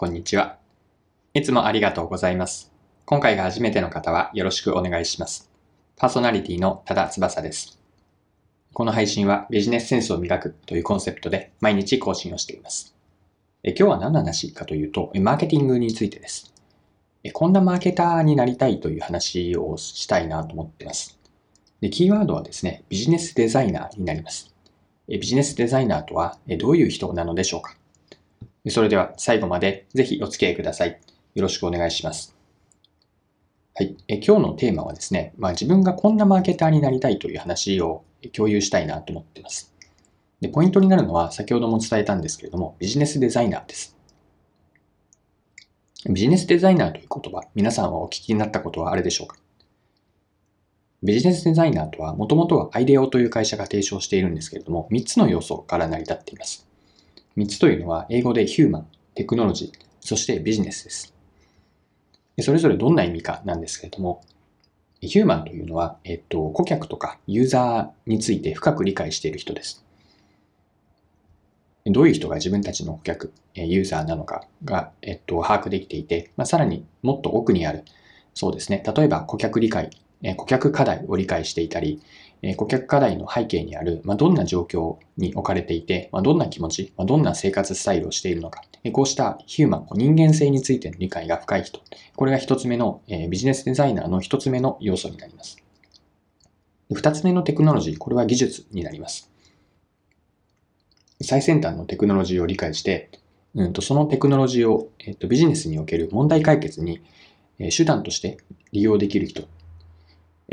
こんにちは。いつもありがとうございます。今回が初めての方はよろしくお願いします。パーソナリティの多田翼です。この配信はビジネスセンスを磨くというコンセプトで毎日更新をしています。え今日は何の話かというと、マーケティングについてです。えこんなマーケターになりたいという話をしたいなと思っています。でキーワードはですね、ビジネスデザイナーになります。ビジネスデザイナーとはどういう人なのでしょうかそれでは最後までぜひお付き合いください。よろしくお願いします。はい。え今日のテーマはですね、まあ、自分がこんなマーケターになりたいという話を共有したいなと思っています。で、ポイントになるのは先ほども伝えたんですけれども、ビジネスデザイナーです。ビジネスデザイナーという言葉、皆さんはお聞きになったことはあるでしょうか？ビジネスデザイナーとは、もともとはアイデオという会社が提唱しているんですけれども、3つの要素から成り立っています。3つというのは英語でヒューマン、テクノロジー、そしてビジネスです。それぞれどんな意味かなんですけれども、ヒューマンというのは、えっと、顧客とかユーザーについて深く理解している人です。どういう人が自分たちの顧客、ユーザーなのかが、えっと、把握できていて、まあ、さらにもっと奥にある、そうですね、例えば顧客理解、え顧客課題を理解していたり、え顧客課題の背景にある、ま、どんな状況に置かれていて、ま、どんな気持ち、ま、どんな生活スタイルをしているのか、えこうしたヒューマン、人間性についての理解が深い人、これが一つ目の、えビジネスデザイナーの一つ目の要素になります。二つ目のテクノロジー、これは技術になります。最先端のテクノロジーを理解して、うんとそのテクノロジーを、えっと、ビジネスにおける問題解決に、え手段として利用できる人、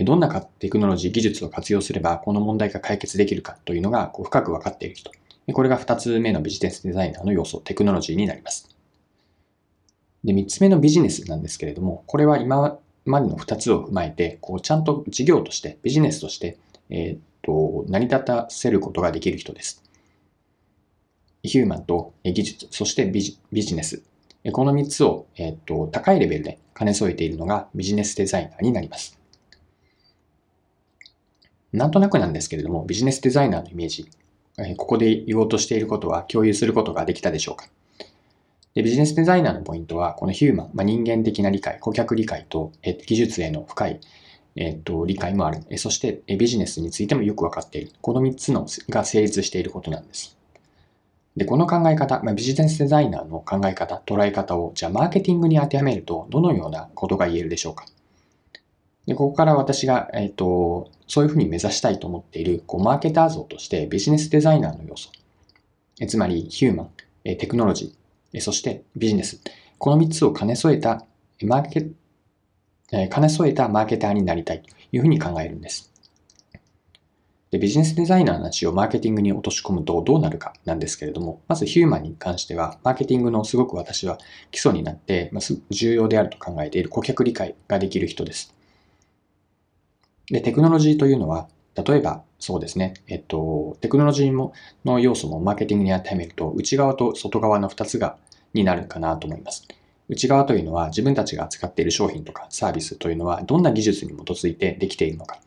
どんなテクノロジー、技術を活用すればこの問題が解決できるかというのがこう深く分かっている人。これが二つ目のビジネスデザイナーの要素、テクノロジーになります。で、三つ目のビジネスなんですけれども、これは今までの二つを踏まえて、こうちゃんと事業として、ビジネスとして、えっ、と、成り立たせることができる人です。ヒューマンと技術、そしてビジビジネス。この三つを、えっ、と、高いレベルで兼ね添えているのがビジネスデザイナーになります。なんとなくなんですけれども、ビジネスデザイナーのイメージ、ここで言おうとしていることは共有することができたでしょうか？でビジネスデザイナーのポイントは、このヒューマン、まあ、人間的な理解、顧客理解と、え技術への深い、えっと、理解もある。そして、ビジネスについてもよくわかっている。この3つのが成立していることなんです。で、この考え方、まあ、ビジネスデザイナーの考え方、捉え方を、じゃあマーケティングに当てはめると、どのようなことが言えるでしょうか？で、ここから私が、えっ、ー、と、そういうふうに目指したいと思っている、こう、マーケター像としてビジネスデザイナーの要素。えつまり、ヒューマン、えテクノロジー、えそしてビジネス。この3つを兼ね添えた、マーケ、え兼ね添えたマーケターになりたいというふうに考えるんです。で、ビジネスデザイナーの話をマーケティングに落とし込むとどうなるかなんですけれども、まずヒューマンに関しては、マーケティングのすごく私は基礎になって、まあ、重要であると考えている顧客理解ができる人です。で、テクノロジーというのは、例えばそうですね、えっと、テクノロジーもの要素もマーケティングに当てはめると、内側と外側の2つが、になるかなと思います。内側というのは自分たちが扱っている商品とかサービスというのはどんな技術に基づいてできているのか。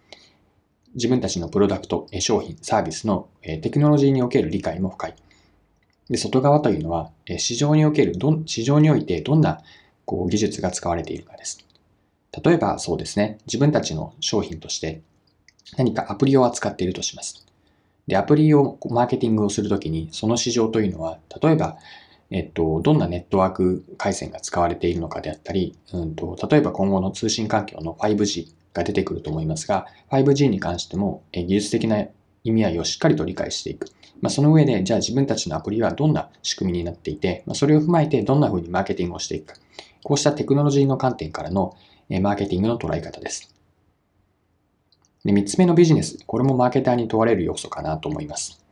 自分たちのプロダクト、商品、サービスのテクノロジーにおける理解も深い。で、外側というのは市場におけるど、市場においてどんなこう技術が使われているかです。例えばそうですね、自分たちの商品として何かアプリを扱っているとします。で、アプリをマーケティングをするときに、その市場というのは、例えば、えっと、どんなネットワーク回線が使われているのかであったり、うんと、例えば今後の通信環境の 5G が出てくると思いますが、5G に関しても技術的な意味合いをしっかりと理解していく。まあ、その上で、じゃあ自分たちのアプリはどんな仕組みになっていて、まあ、それを踏まえてどんな風にマーケティングをしていくか。こうしたテクノロジーの観点からのマーケティングの捉え方です。で3つ目のビジネス。これもマーケターに問われる要素かなと思います。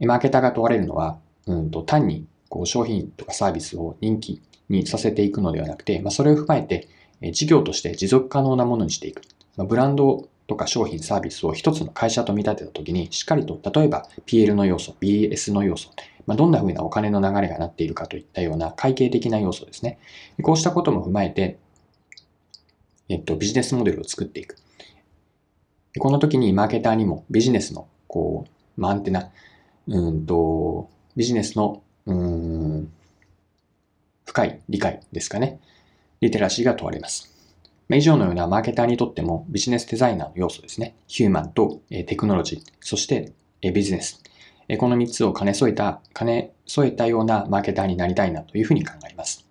マーケターが問われるのは、うんと単にこう商品とかサービスを人気にさせていくのではなくて、まあ、それを踏まえて事業として持続可能なものにしていく。まあ、ブランドとか商品、サービスを一つの会社と見立てたときに、しっかりと、例えば PL の要素、BS の要素、まあ、どんな風なお金の流れがなっているかといったような会計的な要素ですね。こうしたことも踏まえて、えっと、ビジネスモデルを作っていく。この時にマーケターにもビジネスの、こう、まあ、アンテナ、うんと、ビジネスの、うん、深い理解ですかね。リテラシーが問われます。以上のようなマーケターにとってもビジネスデザイナーの要素ですね。ヒューマンとテクノロジー、そしてビジネス。この3つを兼ね添えた、兼ね添えたようなマーケターになりたいなというふうに考えます。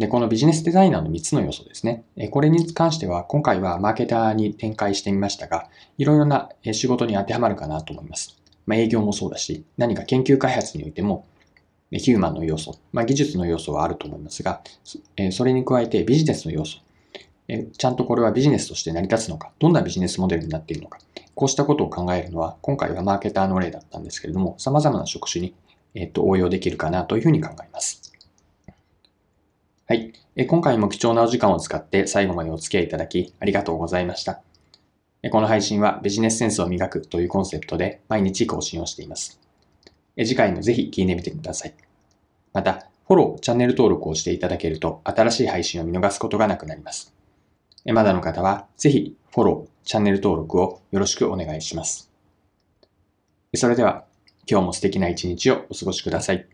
で、このビジネスデザイナーの3つの要素ですね。これに関しては、今回はマーケターに展開してみましたが、いろいろな仕事に当てはまるかなと思います。まあ、営業もそうだし、何か研究開発においても、ヒューマンの要素、まあ、技術の要素はあると思いますが、それに加えてビジネスの要素、ちゃんとこれはビジネスとして成り立つのか、どんなビジネスモデルになっているのか、こうしたことを考えるのは、今回はマーケターの例だったんですけれども、様々な職種に、えっと、応用できるかなというふうに考えます。はい。今回も貴重なお時間を使って最後までお付き合いいただきありがとうございました。この配信はビジネスセンスを磨くというコンセプトで毎日更新をしています。次回もぜひ聞いてみてください。また、フォロー、チャンネル登録をしていただけると新しい配信を見逃すことがなくなります。まだの方はぜひフォロー、チャンネル登録をよろしくお願いします。それでは今日も素敵な一日をお過ごしください。